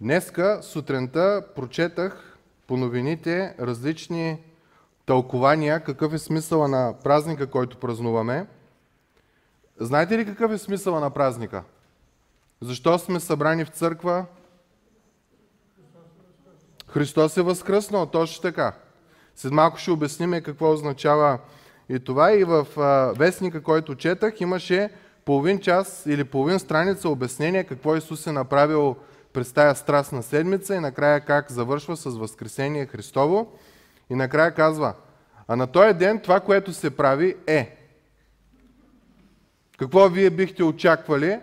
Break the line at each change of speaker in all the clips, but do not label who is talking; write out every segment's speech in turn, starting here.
Днеска сутринта прочетах по новините различни тълкования, какъв е смисъла на празника, който празнуваме. Знаете ли какъв е смисъла на празника? Защо сме събрани в църква? Христос е възкръснал, точно така. След малко ще обясним какво означава и това. И в вестника, който четах, имаше половин час или половин страница обяснение какво Исус е направил през тая страстна седмица и накрая как завършва с Възкресение Христово. И накрая казва, а на този ден това, което се прави е. Какво вие бихте очаквали,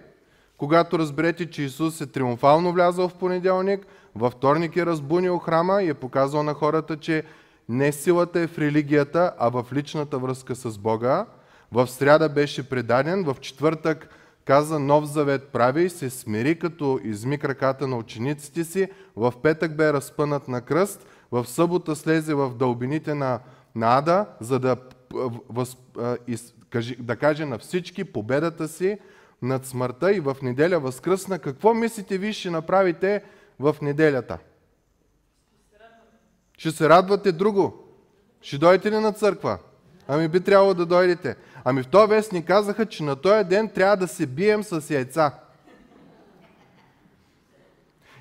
когато разберете, че Исус е триумфално влязъл в понеделник, във вторник е разбунил храма и е показал на хората, че не силата е в религията, а в личната връзка с Бога. В сряда беше предаден, в четвъртък каза Нов завет прави, се смири като изми краката на учениците си, в петък бе разпънат на кръст, в събота слезе в дълбините на, на Ада, за да, въз, да каже на всички победата си над смъртта и в неделя възкръсна. Какво мислите ви ще направите в неделята? Ще се радвате друго. Ще дойдете ли на църква? Ами би трябвало да дойдете. Ами в този вестник казаха, че на този ден трябва да се бием с яйца.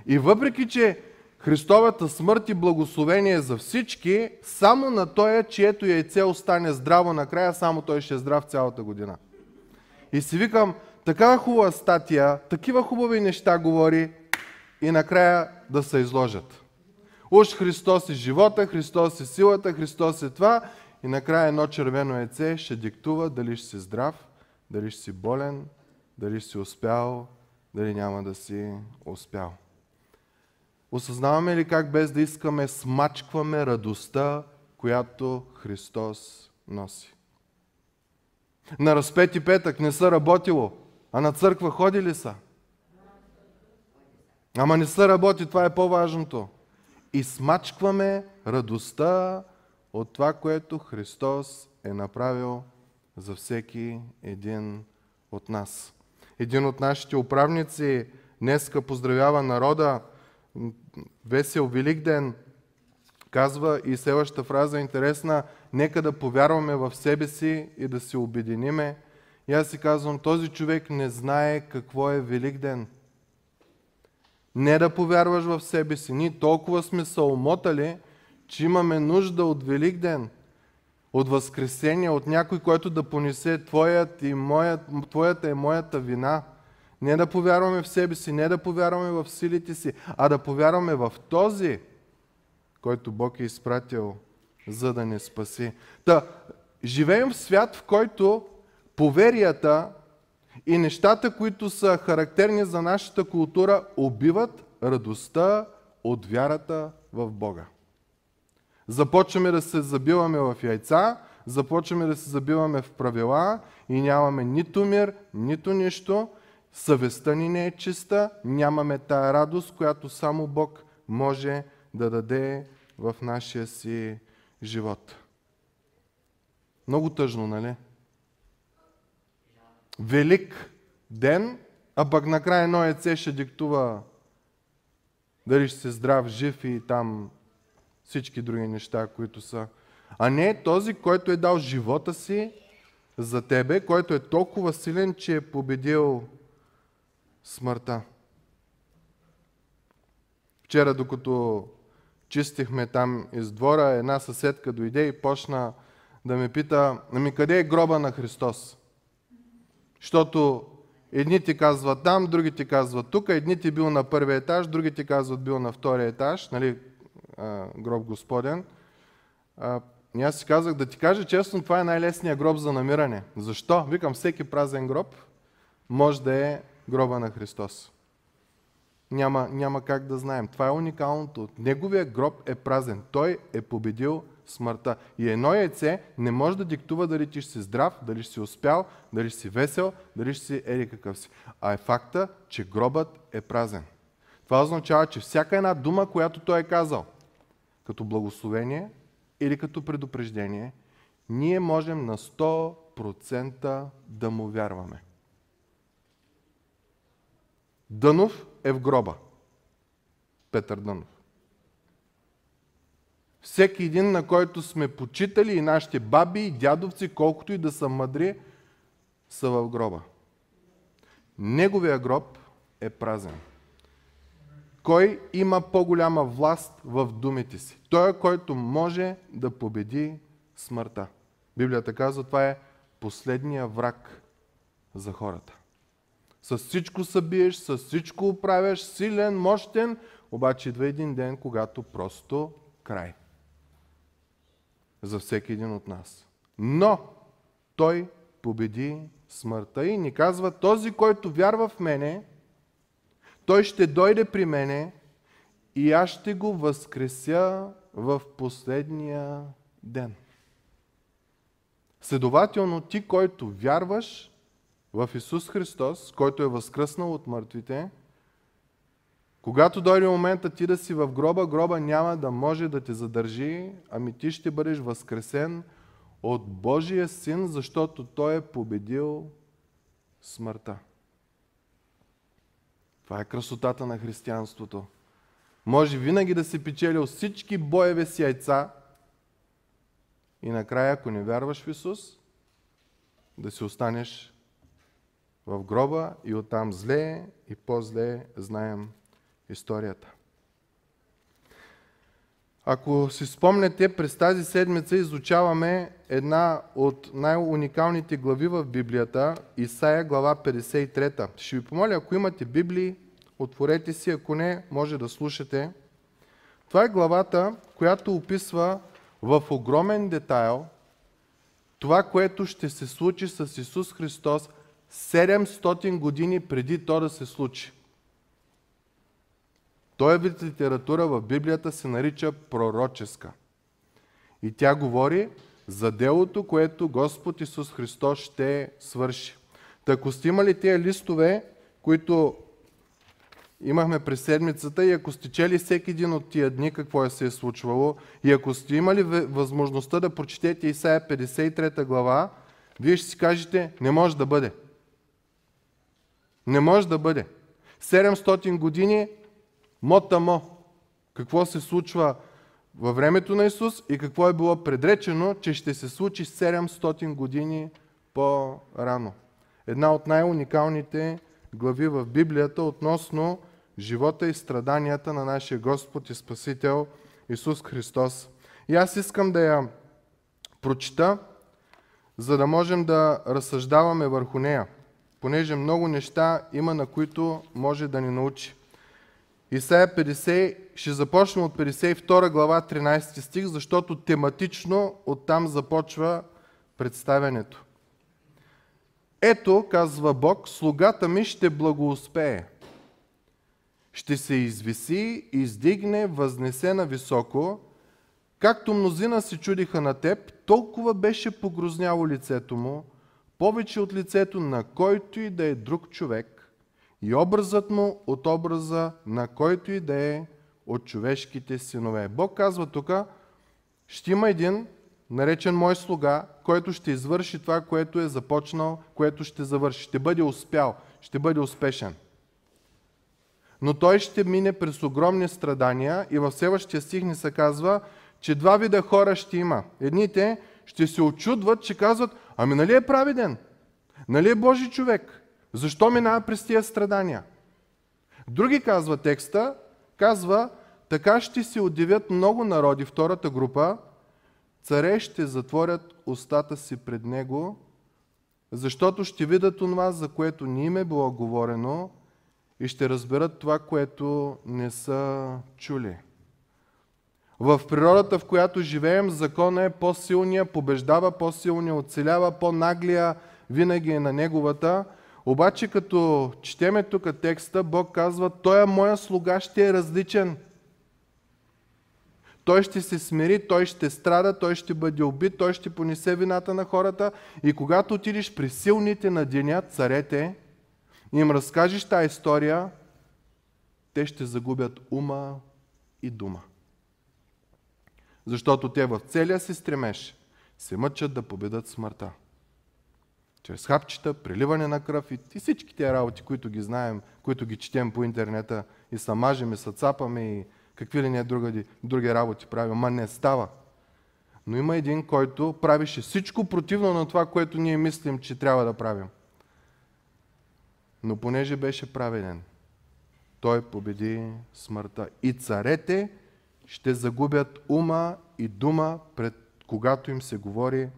И въпреки, че Христовата смърт и благословение за всички, само на този, чието яйце остане здраво накрая, само той ще е здрав цялата година. И си викам, такава хубава статия, такива хубави неща говори и накрая да се изложат. Уж Христос е живота, Христос е силата, Христос е това и накрая едно червено яйце ще диктува дали ще си здрав, дали ще си болен, дали ще си успял, дали няма да си успял. Осъзнаваме ли как без да искаме смачкваме радостта, която Христос носи? На разпети петък не са работило, а на църква ходили са. Ама не са работи, това е по-важното. И смачкваме радостта от това, което Христос е направил за всеки един от нас. Един от нашите управници днеска поздравява народа, весел Великден, казва и следващата фраза е интересна, нека да повярваме в себе си и да се обединиме. И аз си казвам, този човек не знае какво е Великден. Не да повярваш в себе си. Ние толкова сме се омотали, че имаме нужда от Велик ден, от Възкресение, от някой, който да понесе твоят и моят, твоята и моята вина. Не да повярваме в себе си, не да повярваме в силите си, а да повярваме в този, който Бог е изпратил, за да ни спаси. Та, живеем в свят, в който поверията и нещата, които са характерни за нашата култура, убиват радостта от вярата в Бога. Започваме да се забиваме в яйца, започваме да се забиваме в правила и нямаме нито мир, нито нищо. Съвестта ни не е чиста, нямаме тая радост, която само Бог може да даде в нашия си живот. Много тъжно, нали? Велик ден, а пък накрая едно яйце ще диктува дали ще се здрав, жив и там всички други неща, които са. А не този, който е дал живота си за тебе, който е толкова силен, че е победил смъртта. Вчера, докато чистихме там из двора, една съседка дойде и почна да ме пита, ами къде е гроба на Христос? Защото едните казват там, другите казват тук, едните бил на първия етаж, другите казват бил на втория етаж, нали, гроб Господен. И аз си казах, да ти кажа честно, това е най-лесният гроб за намиране. Защо? Викам, всеки празен гроб може да е гроба на Христос. Няма, няма как да знаем. Това е уникалното. Неговия гроб е празен. Той е победил смъртта. И едно яйце не може да диктува дали ти ще си здрав, дали ще си успял, дали ще си весел, дали ще си ери какъв си. А е факта, че гробът е празен. Това означава, че всяка една дума, която той е казал, като благословение или като предупреждение, ние можем на 100% да му вярваме. Дънов е в гроба. Петър Дънов. Всеки един, на който сме почитали и нашите баби и дядовци, колкото и да са мъдри, са в гроба. Неговия гроб е празен. Кой има по-голяма власт в думите си? Той, който може да победи смъртта. Библията казва, това е последния враг за хората. С всичко събиеш, с всичко оправяш, силен, мощен, обаче идва един ден, когато просто край. За всеки един от нас. Но той победи смъртта и ни казва, този, който вярва в мене, той ще дойде при мене и аз ще го възкреся в последния ден. Следователно, ти, който вярваш в Исус Христос, който е възкръснал от мъртвите, когато дойде момента ти да си в гроба, гроба няма да може да те задържи, ами ти ще бъдеш възкресен от Божия син, защото Той е победил смъртта. Това е красотата на християнството. Може винаги да си печелил всички боеве си яйца и накрая, ако не вярваш в Исус, да си останеш в гроба и оттам зле и по-зле знаем историята. Ако си спомнете, през тази седмица изучаваме една от най-уникалните глави в Библията, Исаия глава 53. Ще ви помоля, ако имате Библии, отворете си, ако не, може да слушате. Това е главата, която описва в огромен детайл това, което ще се случи с Исус Христос 700 години преди то да се случи. Той вид литература в Библията се нарича пророческа. И тя говори за делото, което Господ Исус Христос ще свърши. Та ако сте имали тези листове, които имахме през седмицата и ако сте чели всеки един от тия дни какво е се е случвало и ако сте имали възможността да прочетете Исаия 53 глава, вие ще си кажете, не може да бъде. Не може да бъде. 700 години мотамо. Какво се случва във времето на Исус и какво е било предречено, че ще се случи 700 години по-рано. Една от най-уникалните глави в Библията относно живота и страданията на нашия Господ и Спасител Исус Христос. И аз искам да я прочита, за да можем да разсъждаваме върху нея, понеже много неща има, на които може да ни научи. Исаия 50, ще започнем от 52 глава 13 стих, защото тематично оттам започва представянето. Ето, казва Бог, слугата ми ще благоуспее ще се извиси, издигне, възнесе на високо, както мнозина се чудиха на теб, толкова беше погрозняло лицето му, повече от лицето на който и да е друг човек, и образът му от образа на който и да е от човешките синове. Бог казва тук, ще има един, наречен мой слуга, който ще извърши това, което е започнал, което ще завърши. Ще бъде успял, ще бъде успешен но той ще мине през огромни страдания и в следващия стих ни се казва, че два вида хора ще има. Едните ще се очудват, че казват, ами нали е праведен? Нали е Божи човек? Защо минава през тия страдания? Други казва текста, казва, така ще се удивят много народи, втората група, царе ще затворят устата си пред него, защото ще видят онова, за което ни им е било говорено, и ще разберат това, което не са чули. В природата, в която живеем, закона е по-силния, побеждава по-силния, оцелява по-наглия, винаги е на неговата. Обаче като четеме тук текста, Бог казва, Той е моя слуга, ще е различен. Той ще се смири, той ще страда, той ще бъде убит, той ще понесе вината на хората. И когато отидеш при силните на деня, царете, им разкажеш тази история, те ще загубят ума и дума. Защото те в целия си стремеж се мъчат да победат смъртта. чрез хапчета, преливане на кръв и, и всички тези работи, които ги знаем, които ги четем по интернета и са мажем и са цапаме и какви ли не други, други работи правим. Ма не става. Но има един, който правише всичко противно на това, което ние мислим, че трябва да правим. Но понеже беше праведен, той победи смъртта. И царете ще загубят ума и дума, пред когато им се говори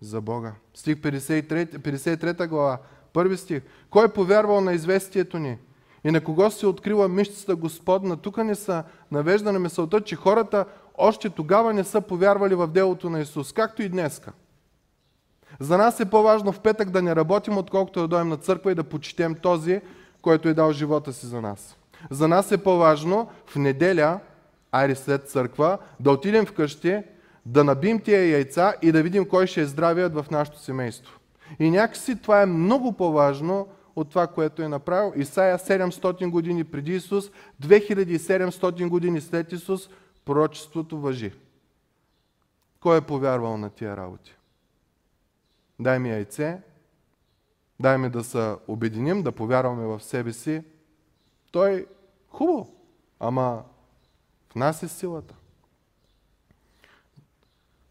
за Бога. Стих 53, 53 глава, първи стих. Кой повярвал на известието ни? И на кого се открила мишцата Господна? Тук не са навежда на мисълта, че хората още тогава не са повярвали в делото на Исус, както и днеска. За нас е по-важно в петък да не работим, отколкото да дойдем на църква и да почетем този, който е дал живота си за нас. За нас е по-важно в неделя, айде след църква, да отидем вкъщи, да набим тия яйца и да видим кой ще е здравият в нашето семейство. И някакси това е много по-важно от това, което е направил. Исаия 700 години преди Исус, 2700 години след Исус, пророчеството въжи. Кой е повярвал на тия работи? Дай ми яйце, дай ми да се обединим, да повярваме в себе си. Той хубаво, ама в нас е силата.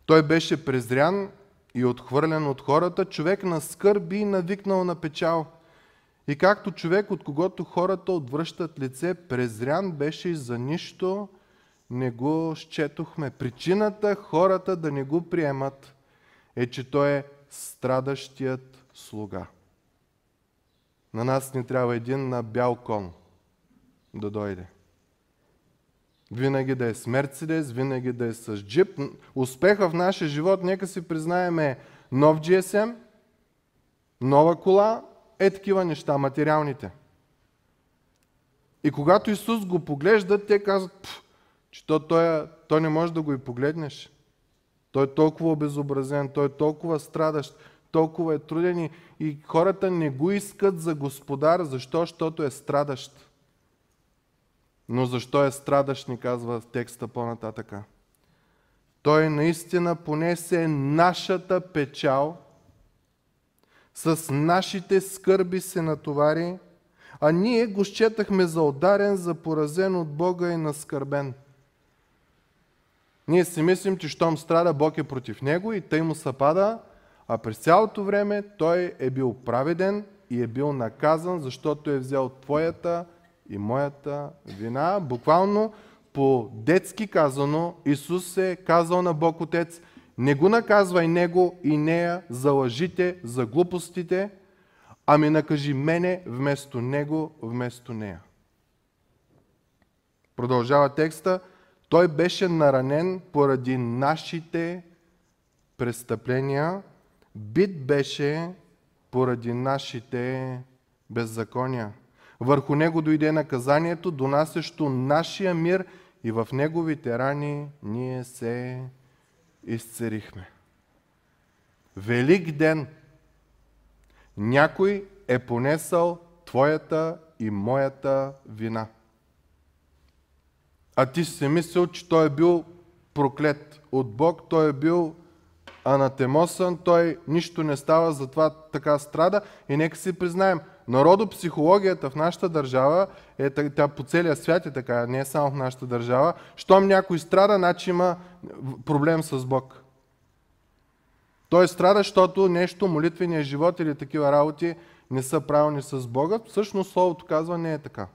Той беше презрян и отхвърлен от хората, човек на скърби и навикнал на печал. И както човек, от когото хората отвръщат лице, презрян беше и за нищо не го счетохме. Причината хората да не го приемат е, че той е страдащият слуга. На нас ни трябва един на бял кон да дойде. Винаги да е с Мерцедес, винаги да е с джип. Успеха в нашия живот, нека си признаем, е нов GSM, нова кола, е такива неща, материалните. И когато Исус го поглежда, те казват, че то, той, той не може да го и погледнеш. Той е толкова обезобразен, той е толкова страдащ, толкова е труден и, и хората не го искат за господар. Защо? Защото е страдащ. Но защо е страдащ, ни казва в текста по-нататъка. Той наистина понесе нашата печал, с нашите скърби се натовари, а ние го счетахме за ударен, за поразен от Бога и наскърбен. Ние си мислим, че щом страда, Бог е против него и тъй му съпада, а през цялото време той е бил праведен и е бил наказан, защото е взел твоята и моята вина. Буквално по детски казано, Исус е казал на Бог Отец, не го наказвай него и нея за лъжите, за глупостите, ами накажи мене вместо него, вместо нея. Продължава текста. Той беше наранен поради нашите престъпления, бит беше поради нашите беззакония. Върху него дойде наказанието, донасещо нашия мир и в неговите рани ние се изцерихме. Велик ден! Някой е понесъл твоята и моята вина. А ти си мислил, че той е бил проклет от Бог, той е бил анатемосан, той нищо не става, затова така страда. И нека си признаем, народопсихологията в нашата държава, е, тя по целия свят е така, не е само в нашата държава, щом някой страда, значи има проблем с Бог. Той страда, защото нещо, молитвения живот или такива работи не са правилни с Бога. Всъщност Словото казва не е така.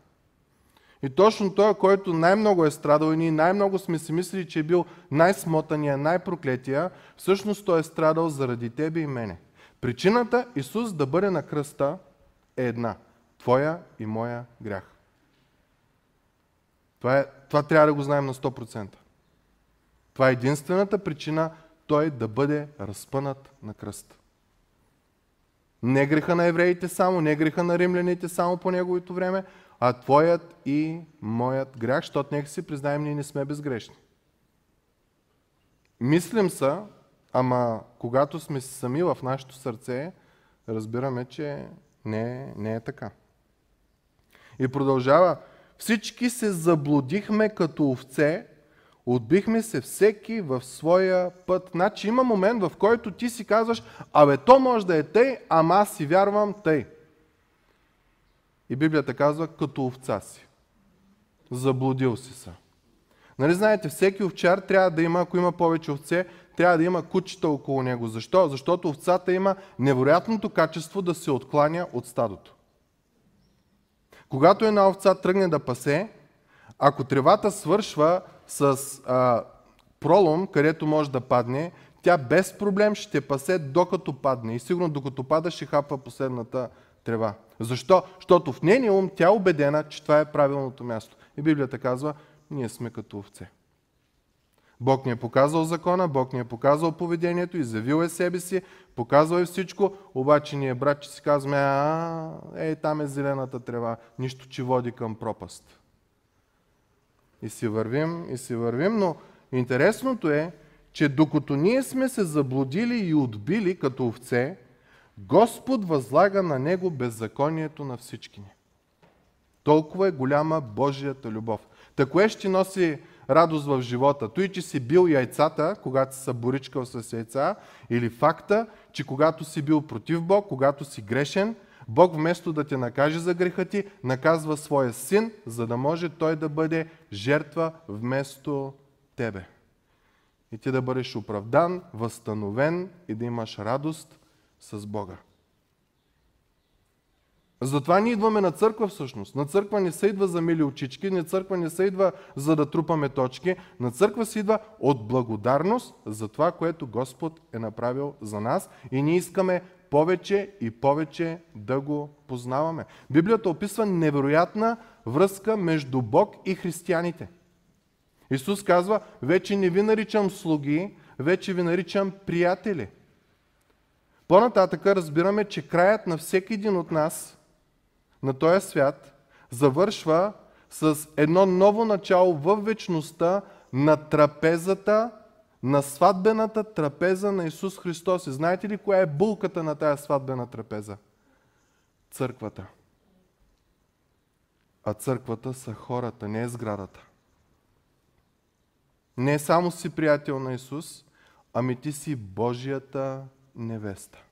И точно той, който най-много е страдал и ние най-много сме си мислили, че е бил най-смотания, най-проклетия, всъщност той е страдал заради тебе и мене. Причината Исус да бъде на кръста е една. Твоя и моя грях. Това, е, това трябва да го знаем на 100%. Това е единствената причина той да бъде разпънат на кръст. Не греха на евреите само, не греха на римляните само по неговото време, а твоят и моят грях, защото нека си признаем, ние не сме безгрешни. Мислим са, ама когато сме сами в нашето сърце, разбираме, че не, не е така. И продължава. Всички се заблудихме като овце, Отбихме се всеки в своя път. Значи има момент, в който ти си казваш, абе то може да е тъй, ама аз си вярвам тъй. И Библията казва, като овца си. Заблудил си се. Нали знаете, всеки овчар трябва да има, ако има повече овце, трябва да има кучета около него. Защо? Защото овцата има невероятното качество да се откланя от стадото. Когато една овца тръгне да пасе, ако тревата свършва с а, пролом, където може да падне, тя без проблем ще пасе докато падне. И сигурно докато пада ще хапва последната трева. Защо? Защото в нейния ум тя е убедена, че това е правилното място. И Библията казва, ние сме като овце. Бог ни е показал закона, Бог ни е показал поведението, изявил е себе си, показал е всичко, обаче ние, братче, си казваме, а, ей, там е зелената трева, нищо, че води към пропаст. И си вървим, и си вървим, но интересното е, че докато ние сме се заблудили и отбили като овце, Господ възлага на Него беззаконието на всички ни. Толкова е голяма Божията любов. Та кое ще носи радост в живота? Той, че си бил яйцата, когато си се боричкал с яйца, или факта, че когато си бил против Бог, когато си грешен, Бог вместо да те накаже за греха ти, наказва своя син, за да може той да бъде жертва вместо тебе. И ти да бъдеш оправдан, възстановен и да имаш радост с Бога. Затова ние идваме на църква всъщност. На църква не се идва за мили очички, на църква не се идва за да трупаме точки. На църква се идва от благодарност за това, което Господ е направил за нас и ние искаме повече и повече да го познаваме. Библията описва невероятна връзка между Бог и християните. Исус казва, вече не ви наричам слуги, вече ви наричам приятели. По-нататък разбираме, че краят на всеки един от нас на този свят завършва с едно ново начало в вечността на трапезата на сватбената трапеза на Исус Христос. И знаете ли коя е булката на тая сватбена трапеза? Църквата. А църквата са хората, не е сградата. Не само си приятел на Исус, ами ти си Божията невеста.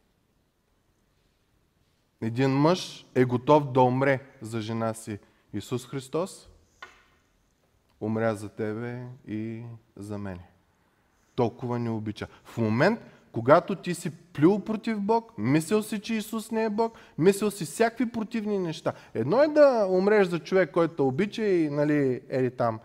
Един мъж е готов да умре за жена си. Исус Христос умря за тебе и за мене толкова не обича. В момент, когато ти си плюл против Бог, мислил си, че Исус не е Бог, мислил си всякакви противни неща. Едно е да умреш за човек, който обича и нали, ели там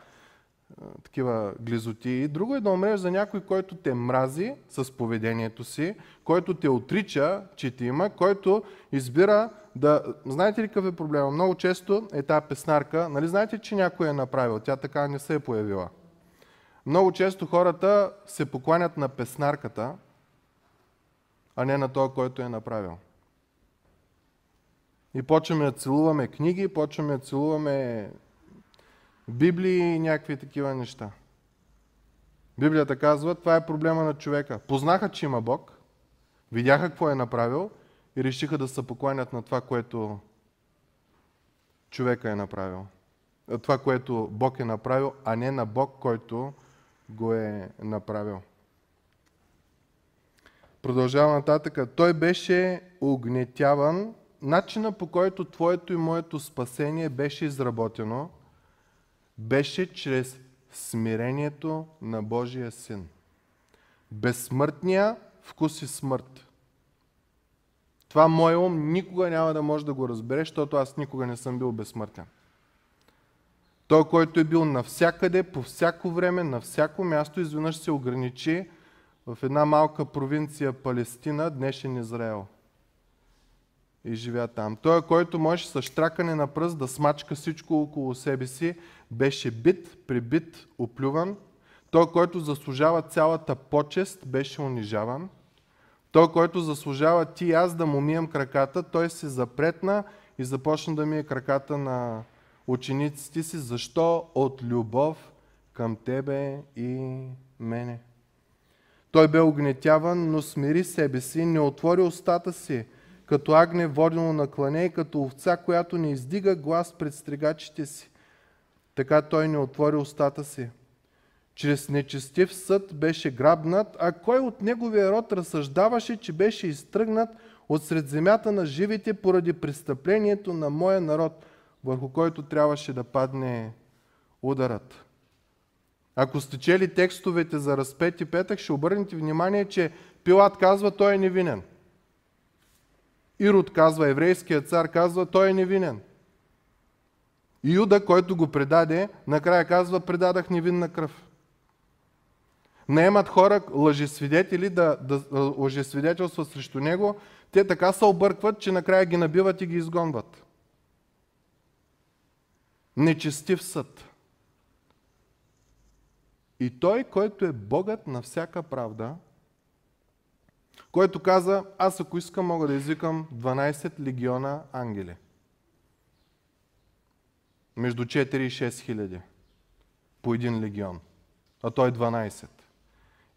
такива глизоти. Друго е да умреш за някой, който те мрази с поведението си, който те отрича, че ти има, който избира да... Знаете ли какъв е проблема? Много често е тази песнарка. Нали знаете, че някой е направил? Тя така не се е появила. Много често хората се покланят на песнарката, а не на този, който е направил. И почваме да целуваме книги, почваме да целуваме Библии и някакви такива неща. Библията казва, това е проблема на човека. Познаха, че има Бог, видяха какво е направил и решиха да се покланят на това, което човека е направил. Това, което Бог е направил, а не на Бог, който го е направил. Продължава нататък. Той беше огнетяван. Начина по който твоето и моето спасение беше изработено, беше чрез смирението на Божия Син. Безсмъртния вкус и смърт. Това мое ум никога няма да може да го разбере, защото аз никога не съм бил безсмъртен. Той, който е бил навсякъде, по всяко време, на всяко място, изведнъж се ограничи в една малка провинция Палестина, днешен Израел. И живя там. Той, който можеше с штракане на пръст да смачка всичко около себе си, беше бит, прибит, оплюван. Той, който заслужава цялата почест, беше унижаван. Той, който заслужава ти и аз да му мием краката, той се запретна и започна да мие краката на учениците си, защо от любов към тебе и мене. Той бе огнетяван, но смири себе си, не отвори устата си, като агне водено на клане и като овца, която не издига глас пред стригачите си. Така той не отвори устата си. чрез нечестив съд беше грабнат, а кой от неговия род разсъждаваше, че беше изтръгнат от сред земята на живите поради престъплението на моя народ, върху който трябваше да падне ударът. Ако сте чели текстовете за разпети петък, ще обърнете внимание, че Пилат казва, той е невинен. Ирод казва, еврейският цар казва, той е невинен. Юда, който го предаде, накрая казва, предадах невинна кръв. Наемат хора, лъжесвидетели, да, да лъжесвидетелстват срещу него, те така се объркват, че накрая ги набиват и ги изгонват. Нечестив съд. И той, който е богът на всяка правда, който каза, аз ако искам мога да извикам 12 легиона ангели. Между 4 и 6 хиляди по един легион, а той 12.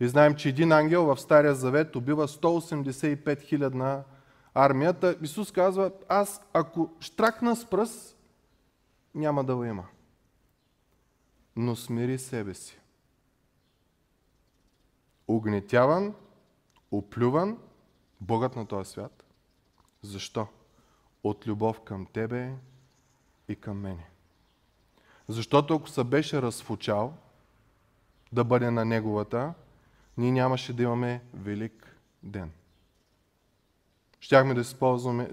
И знаем, че един ангел в Стария Завет убива 185 хилядна армията. Исус казва, аз ако штракна с пръст, няма да го има. Но смири себе си. Огнетяван, оплюван, Богът на този свят. Защо? От любов към тебе и към мене. Защото ако се беше разфучал да бъде на неговата, ние нямаше да имаме велик ден. Щяхме да си,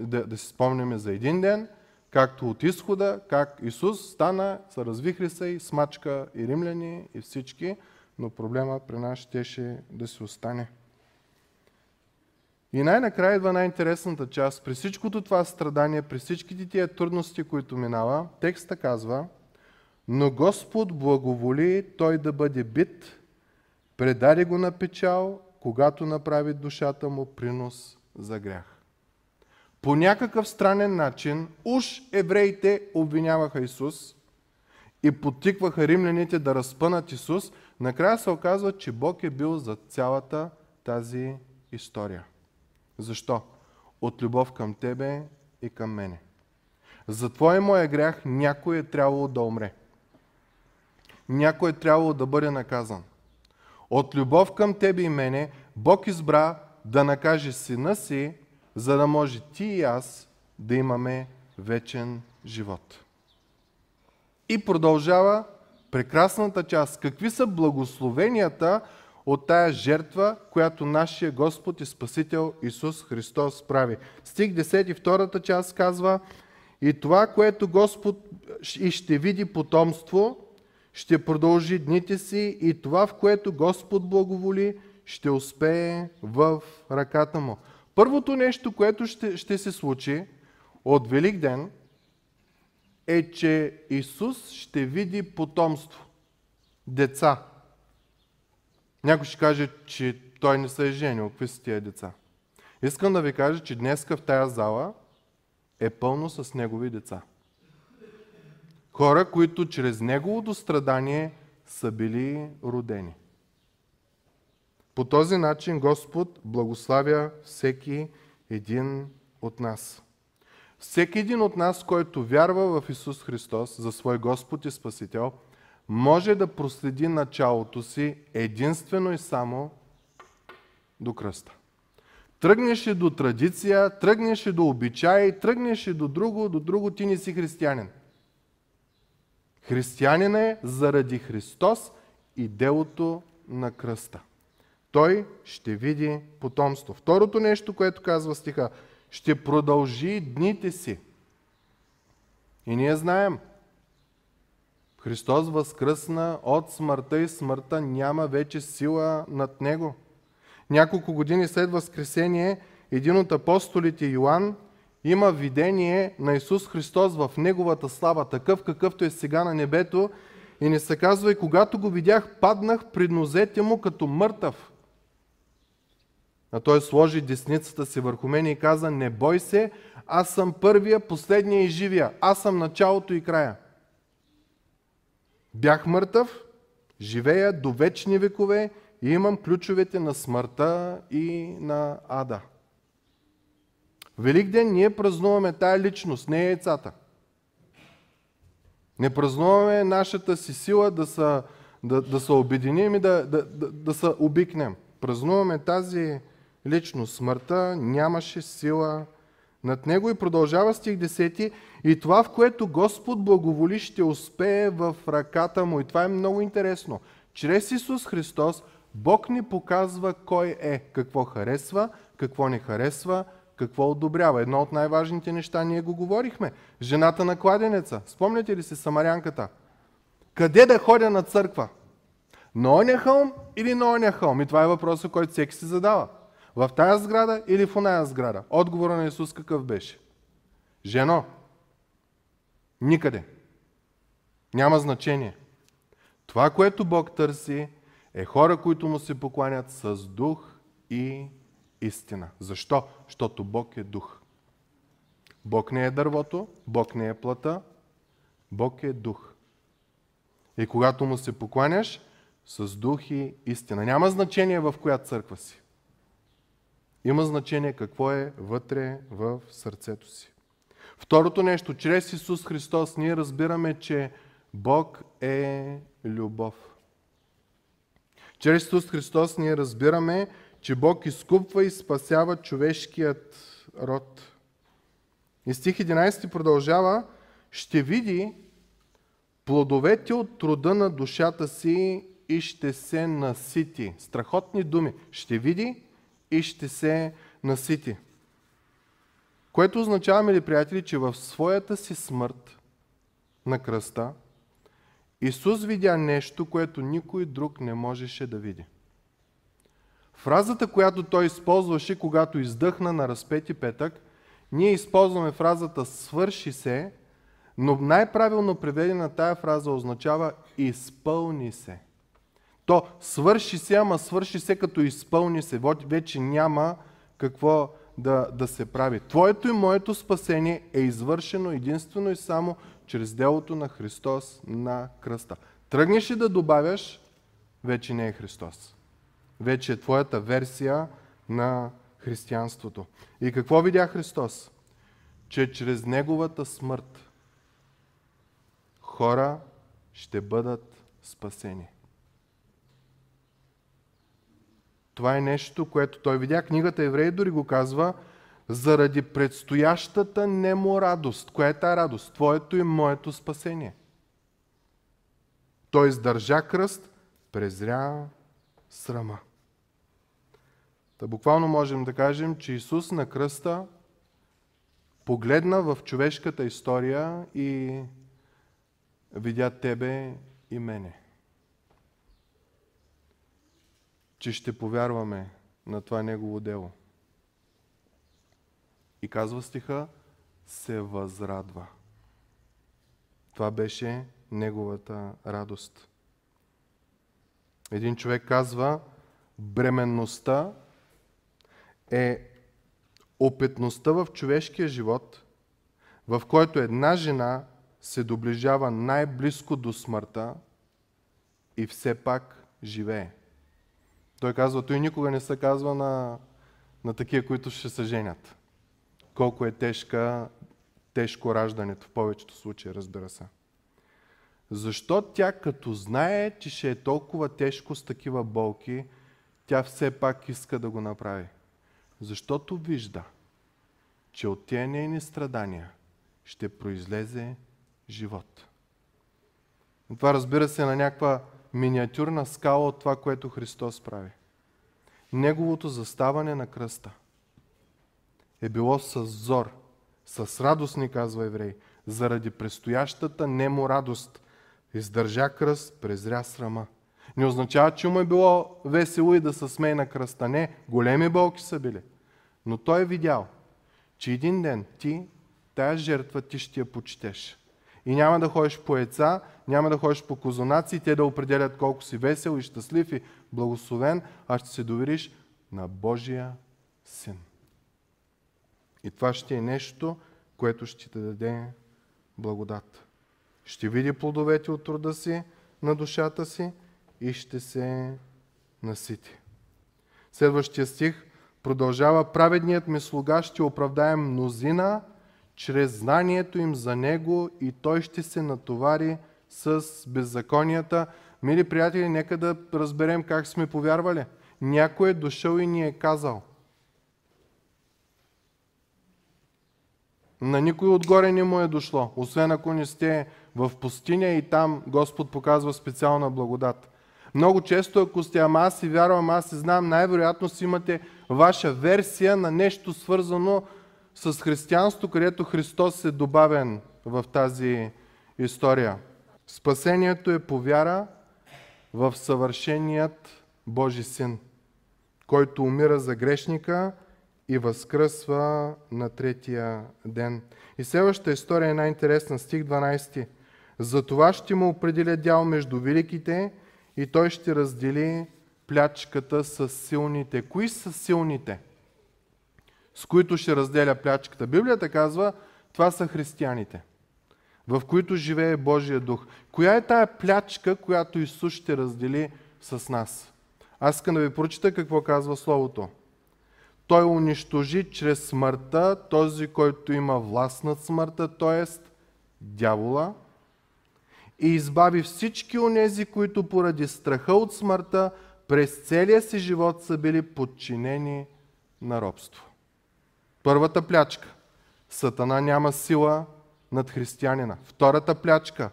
да, да си спомняме за един ден, както от изхода, как Исус стана, се развихри се и смачка и римляни и всички, но проблема при нас щеше да се остане. И най-накрая идва най-интересната част. При всичкото това страдание, при всичките тия трудности, които минава, текста казва, но Господ благоволи той да бъде бит, предаде го на печал, когато направи душата му принос за грях. По някакъв странен начин, уж евреите обвиняваха Исус и потикваха римляните да разпънат Исус, накрая се оказва, че Бог е бил за цялата тази история. Защо? От любов към тебе и към мене. За твоя моя грях някой е трябвало да умре. Някой е трябвало да бъде наказан. От любов към тебе и мене, Бог избра да накаже сина си, за да може ти и аз да имаме вечен живот. И продължава прекрасната част. Какви са благословенията от тая жертва, която нашия Господ и Спасител Исус Христос прави? Стих 10 втората част казва И това, което Господ и ще види потомство, ще продължи дните си и това, в което Господ благоволи, ще успее в ръката му. Първото нещо, което ще, ще се случи от Велик ден, е, че Исус ще види потомство. Деца. Някой ще каже, че той не се е женил. Какви са тия деца? Искам да ви кажа, че днеска в тая зала е пълно с негови деца. Хора, които чрез неговото страдание са били родени. По този начин Господ благославя всеки един от нас. Всеки един от нас, който вярва в Исус Христос за свой Господ и Спасител, може да проследи началото си единствено и само до кръста. Тръгнеш ли до традиция, тръгнеш ли до обичаи, тръгнеш ли до друго, до друго, ти не си християнин. Християнин е заради Христос и делото на кръста. Той ще види потомство. Второто нещо, което казва стиха, ще продължи дните си. И ние знаем, Христос възкръсна от смъртта и смъртта няма вече сила над Него. Няколко години след Възкресение, един от апостолите Йоанн има видение на Исус Христос в Неговата слава, такъв какъвто е сега на небето. И не се казва, и когато го видях, паднах пред нозете му като мъртъв. А той сложи десницата си върху мен и каза, не бой се, аз съм първия, последния и живия. Аз съм началото и края. Бях мъртъв, живея до вечни векове и имам ключовете на смъртта и на ада. Велик ден ние празнуваме тая личност, не яйцата. Не празнуваме нашата си сила да се да, да се обединим и да, да, да, да се обикнем. Празнуваме тази личност. Смъртта нямаше сила над него и продължава стих 10. И това, в което Господ благоволи, ще успее в ръката му. И това е много интересно. Чрез Исус Христос Бог ни показва кой е, какво харесва, какво не харесва, какво одобрява. Едно от най-важните неща ние го говорихме. Жената на кладенеца. Спомняте ли си Самарянката? Къде да ходя на църква? На оня хълм или на оня хълм? И това е въпросът, който всеки си задава. В тая сграда или в оная сграда? Отговора на Исус какъв беше? Жено, никъде. Няма значение. Това, което Бог търси, е хора, които му се покланят с дух и истина. Защо? Защото Бог е дух. Бог не е дървото, Бог не е плата, Бог е дух. И когато му се покланяш с дух и истина, няма значение в коя църква си. Има значение какво е вътре в сърцето си. Второто нещо, чрез Исус Христос ние разбираме, че Бог е любов. Чрез Исус Христос ние разбираме, че Бог изкупва и спасява човешкият род. И стих 11 продължава, ще види плодовете от труда на душата си и ще се насити. Страхотни думи. Ще види и ще се насити. Което означава, мили приятели, че в своята си смърт на кръста, Исус видя нещо, което никой друг не можеше да види. Фразата, която той използваше, когато издъхна на разпети петък, ние използваме фразата свърши се, но най-правилно преведена тая фраза означава изпълни се. То свърши се, ама свърши се като изпълни се. Вече няма какво да, да се прави. Твоето и моето спасение е извършено единствено и само чрез делото на Христос на кръста. Тръгнеш ли да добавяш, вече не е Христос. Вече е твоята версия на християнството. И какво видя Христос? Че чрез Неговата смърт хора ще бъдат спасени. Това е нещо, което той видя. Книгата Евреи дори го казва – заради предстоящата немо радост. Коя е тази радост? Твоето и моето спасение. Той издържа кръст, презря срама. Та буквално можем да кажем, че Исус на кръста погледна в човешката история и видя тебе и мене. Че ще повярваме на това Негово дело. И казва стиха, се възрадва. Това беше неговата радост. Един човек казва, бременността е опитността в човешкия живот, в който една жена се доближава най-близко до смъртта и все пак живее. Той казва, той никога не се казва на, на такива, които ще се женят колко е тежка, тежко раждането в повечето случаи, разбира се. Защо тя като знае, че ще е толкова тежко с такива болки, тя все пак иска да го направи? Защото вижда, че от тези нейни страдания ще произлезе живот. Това разбира се на някаква миниатюрна скала от това, което Христос прави. Неговото заставане на кръста е било с зор, с радост, ни казва еврей, заради предстоящата немо радост. Издържа кръст, презря срама. Не означава, че му е било весело и да се смее на кръста. Не, големи болки са били. Но той е видял, че един ден ти, тая жертва, ти ще я почетеш. И няма да ходиш по яйца, няма да ходиш по козунаци те да определят колко си весел и щастлив и благословен, а ще се довериш на Божия Син. И това ще е нещо, което ще ти даде благодат. Ще види плодовете от труда си на душата си и ще се насити. Следващия стих продължава праведният ми слуга ще оправдае мнозина чрез знанието им за него и той ще се натовари с беззаконията. Мили приятели, нека да разберем как сме повярвали. Някой е дошъл и ни е казал. На никой отгоре не му е дошло, освен ако не сте в пустиня и там Господ показва специална благодат. Много често, ако сте, ама аз си вярвам, аз си знам, най-вероятно си имате ваша версия на нещо свързано с християнство, където Христос е добавен в тази история. Спасението е по вяра в съвършеният Божи Син, който умира за грешника и възкръсва на третия ден. И следващата история е най-интересна, стих 12. За това ще му определя дял между великите и той ще раздели плячката с силните. Кои са силните, с които ще разделя плячката? Библията казва, това са християните, в които живее Божия дух. Коя е тая плячка, която Исус ще раздели с нас? Аз искам да ви прочита какво казва Словото. Той унищожи чрез смъртта този, който има власт над смъртта, т.е. дявола, и избави всички онези, които поради страха от смъртта през целия си живот са били подчинени на робство. Първата плячка. Сатана няма сила над християнина. Втората плячка.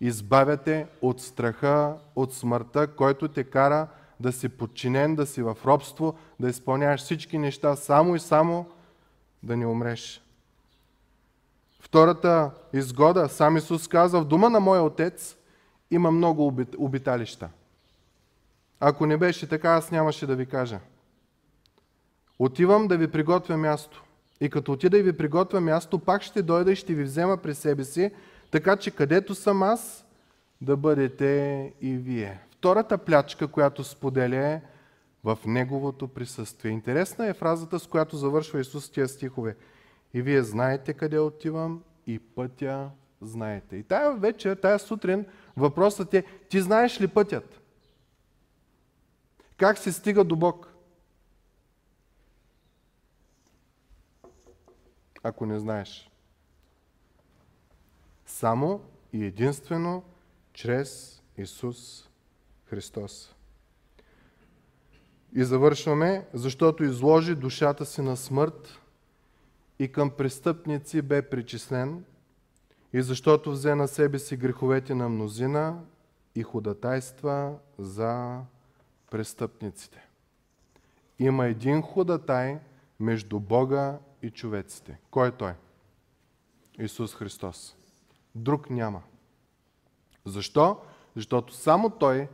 Избавяте от страха, от смъртта, който те кара да си подчинен, да си в робство, да изпълняваш всички неща, само и само да не умреш. Втората изгода, сам Исус каза, в дома на моя отец има много обиталища. Ако не беше така, аз нямаше да ви кажа. Отивам да ви приготвя място. И като отида и ви приготвя място, пак ще дойда и ще ви взема при себе си, така че където съм аз, да бъдете и вие. Втората плячка, която споделя е в Неговото присъствие. Интересна е фразата, с която завършва Исус тия стихове. И вие знаете къде отивам и пътя знаете. И тая вечер, тая сутрин, въпросът е, ти знаеш ли пътят? Как се стига до Бог? Ако не знаеш. Само и единствено чрез Исус Христос. И завършваме, защото изложи душата си на смърт и към престъпници бе причислен, и защото взе на себе си греховете на мнозина и ходатайства за престъпниците. Има един ходатай между Бога и човеците. Кой е Той? Исус Христос. Друг няма. Защо? Защото само Той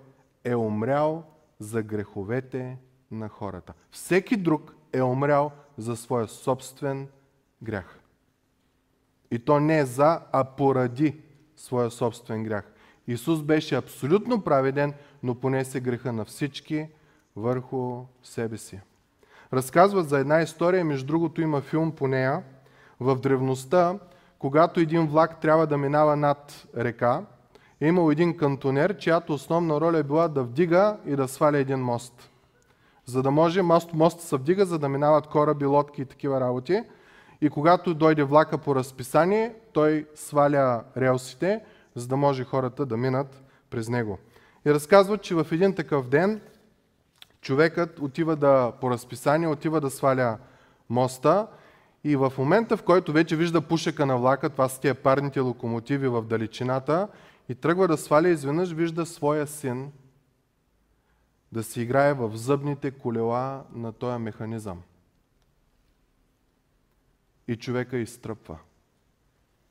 е умрял за греховете на хората. Всеки друг е умрял за своя собствен грях. И то не за, а поради своя собствен грях. Исус беше абсолютно праведен, но понесе греха на всички върху себе си. Разказват за една история, между другото има филм по нея. В древността, когато един влак трябва да минава над река, е имал един кантонер, чиято основна роля е била да вдига и да сваля един мост. За да може, мост, мост се вдига, за да минават кораби, лодки и такива работи. И когато дойде влака по разписание, той сваля релсите, за да може хората да минат през него. И разказват, че в един такъв ден човекът отива да, по разписание, отива да сваля моста и в момента, в който вече вижда пушека на влака, това са тия парните локомотиви в далечината, и тръгва да сваля, изведнъж вижда своя син да си играе в зъбните колела на този механизъм. И човека изтръпва.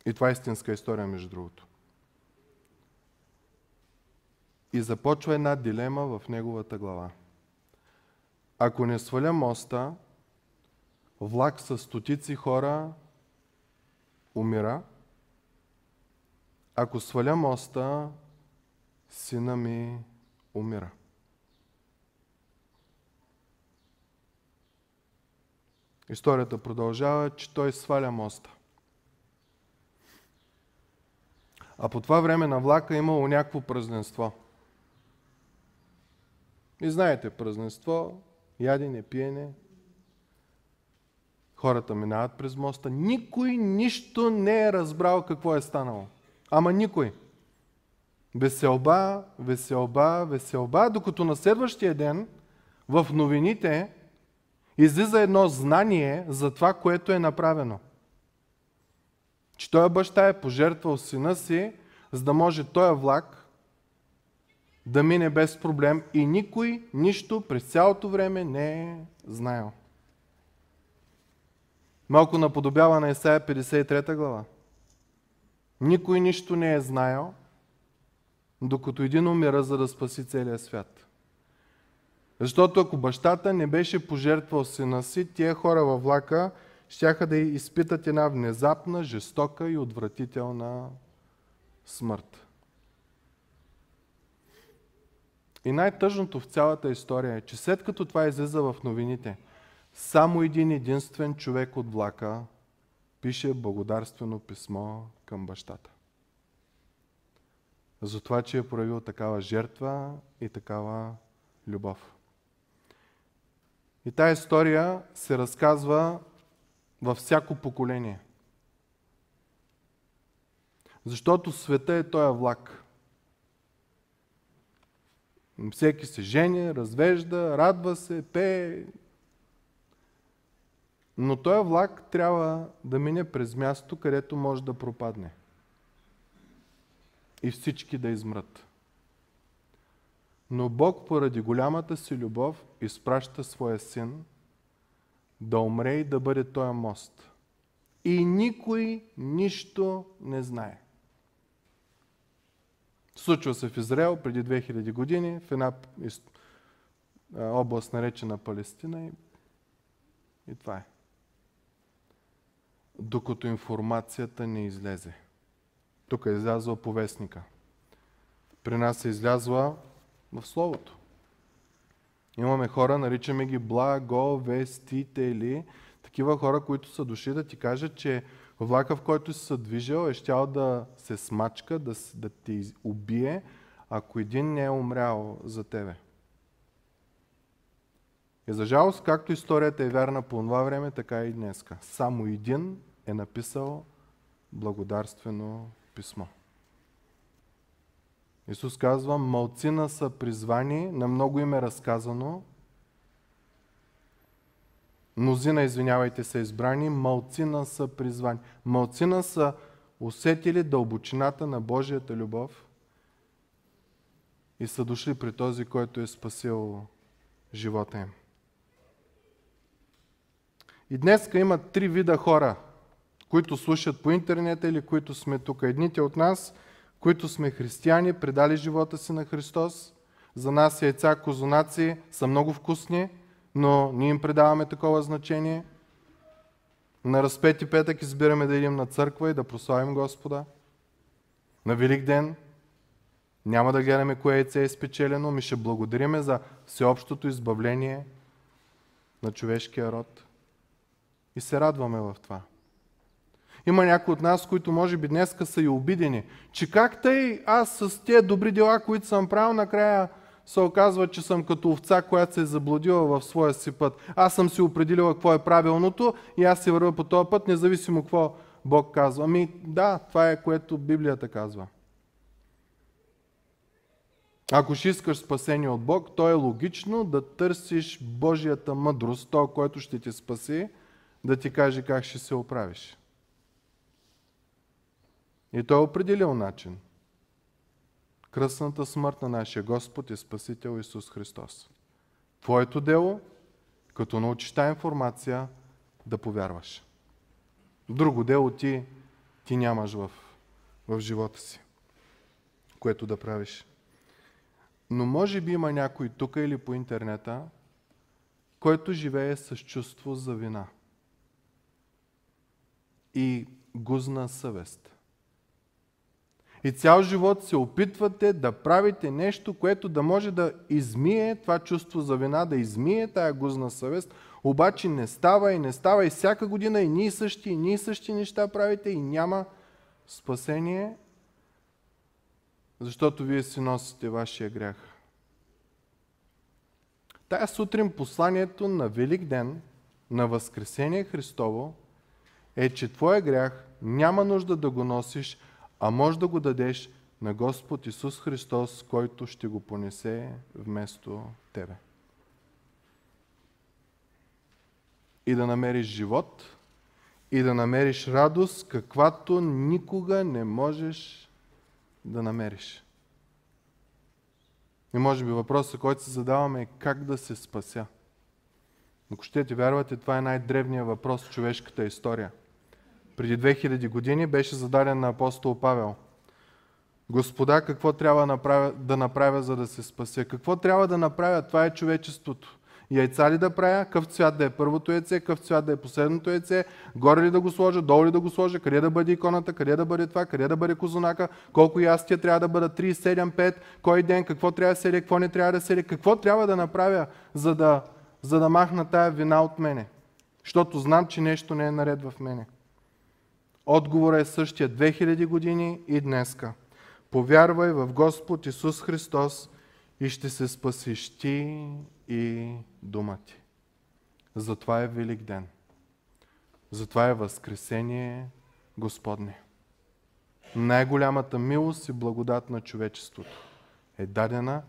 И това е истинска история, между другото. И започва една дилема в неговата глава. Ако не сваля моста, влак с стотици хора умира – ако сваля моста, сина ми умира. Историята продължава, че той сваля моста. А по това време на влака е имало някакво празненство. И знаете, празненство, ядене, пиене. Хората минават през моста. Никой нищо не е разбрал какво е станало. Ама никой. Веселба, веселба, веселба, докато на следващия ден в новините излиза едно знание за това, което е направено. Че той баща е пожертвал сина си, за да може този влак да мине без проблем и никой нищо през цялото време не е знаел. Малко наподобява на Исаия 53 глава. Никой нищо не е знаел, докато един умира, за да спаси целия свят. Защото ако бащата не беше пожертвал сина си, тия хора във влака щяха да изпитат една внезапна, жестока и отвратителна смърт. И най-тъжното в цялата история е, че след като това излиза в новините, само един единствен човек от влака пише благодарствено писмо към бащата. За това, че е проявил такава жертва и такава любов. И тази история се разказва във всяко поколение. Защото света е този влак. Всеки се жени, развежда, радва се, пее. Но този влак трябва да мине през място, където може да пропадне. И всички да измрат. Но Бог поради голямата си любов изпраща своя син да умре и да бъде този мост. И никой нищо не знае. Случва се в Израел преди 2000 години, в една област наречена Палестина и, и това е. Докато информацията не излезе. Тук е излязла повестника. При нас е излязла в Словото. Имаме хора, наричаме ги благовестители, такива хора, които са дошли да ти кажат, че влака, в който си се движил, е щял да се смачка, да, да те убие, ако един не е умрял за тебе. И за жалост, както историята е вярна по това време, така и днеска. Само един е написал благодарствено писмо. Исус казва, малцина са призвани, на много им е разказано, мнозина, извинявайте, са избрани, малцина са призвани. Малцина са усетили дълбочината на Божията любов и са дошли при този, който е спасил живота им. И днес има три вида хора, които слушат по интернета или които сме тук. Едните от нас – които сме християни, предали живота си на Христос. За нас яйца, козунаци са много вкусни, но ние им предаваме такова значение. На разпети петък избираме да идем на църква и да прославим Господа. На Велик ден няма да гледаме кое яйце е спечелено, ми ще благодариме за всеобщото избавление на човешкия род. И се радваме в това. Има някои от нас, които може би днеска са и обидени, че как тъй аз с тези добри дела, които съм правил, накрая се оказва, че съм като овца, която се е заблудила в своя си път. Аз съм си определила какво е правилното и аз си вървя по този път, независимо какво Бог казва. Ами да, това е което Библията казва. Ако ще искаш спасение от Бог, то е логично да търсиш Божията мъдрост, то, който ще ти спаси, да ти каже как ще се оправиш. И той е определил начин. Кръсната смърт на нашия Господ и Спасител Исус Христос. Твоето дело, като научиш тази информация, да повярваш. Друго дело ти, ти нямаш в, в живота си, което да правиш. Но може би има някой тук или по интернета, който живее с чувство за вина и гузна съвест. И цял живот се опитвате да правите нещо, което да може да измие това чувство за вина, да измие тая гузна съвест, обаче не става и не става и всяка година и ние същи, и ние същи неща правите и няма спасение, защото вие си носите вашия грях. Тая сутрин посланието на Велик ден, на Възкресение Христово, е, че твоя грях няма нужда да го носиш, а може да го дадеш на Господ Исус Христос, който ще го понесе вместо тебе. И да намериш живот, и да намериш радост, каквато никога не можеш да намериш. И може би въпросът, който се задаваме е как да се спася. Ако ти вярвате, това е най-древният въпрос в човешката история. Преди 2000 години беше зададен на апостол Павел. Господа, какво трябва да направя, за да се спася? Какво трябва да направя? Това е човечеството. Яйца ли да правя? Къв цвят да е първото яйце? Къв цвят да е последното яйце? Горе ли да го сложа? Долу ли да го сложа? Къде да бъде иконата? Къде да бъде това? Къде да бъде козунака? Колко ястия трябва да бъдат? 3, 7, 5? Кой ден? Какво трябва да седе? Какво не трябва да седе? Какво трябва да направя, за да, за да махна тая вина от мене? Защото знам, че нещо не е наред в мене. Отговорът е същия 2000 години и днеска. Повярвай в Господ Исус Христос и ще се спасиш ти и дума ти. Затова е Велик ден. Затова е Възкресение Господне. Най-голямата милост и благодат на човечеството е дадена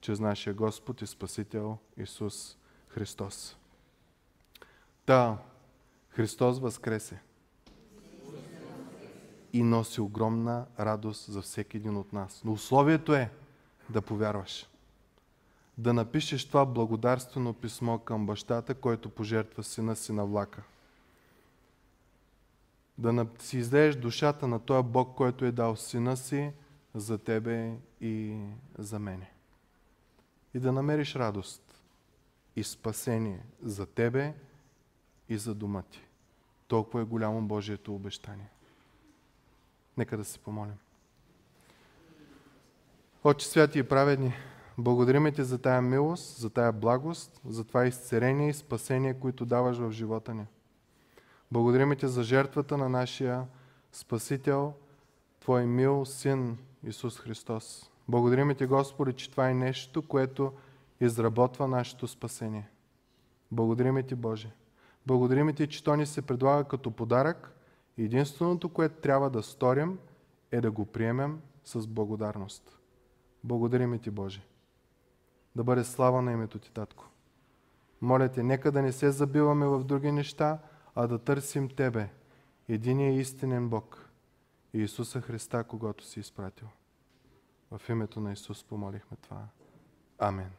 чрез нашия Господ и Спасител Исус Христос. Та, Христос възкресе и носи огромна радост за всеки един от нас. Но условието е да повярваш да напишеш това благодарствено писмо към бащата, който пожертва сина си на влака. Да си излееш душата на този Бог, който е дал сина си за тебе и за мене. И да намериш радост и спасение за тебе и за дома ти. Толкова е голямо Божието обещание. Нека да се помолим. Отче святи и праведни, Благодариме Ти за тая милост, за тая благост, за това изцерение и спасение, които даваш в живота ни. Благодариме Ти за жертвата на нашия Спасител, Твой мил Син Исус Христос. Благодариме Ти, Господи, че това е нещо, което изработва нашето спасение. Благодариме Ти, Боже. Благодариме Ти, че То ни се предлага като подарък. Единственото, което трябва да сторим, е да го приемем с благодарност. Благодариме Ти, Боже да бъде слава на името Ти, Татко. Моля Те, нека да не се забиваме в други неща, а да търсим Тебе, единия истинен Бог, и Исуса Христа, когато си изпратил. В името на Исус помолихме това. Амин.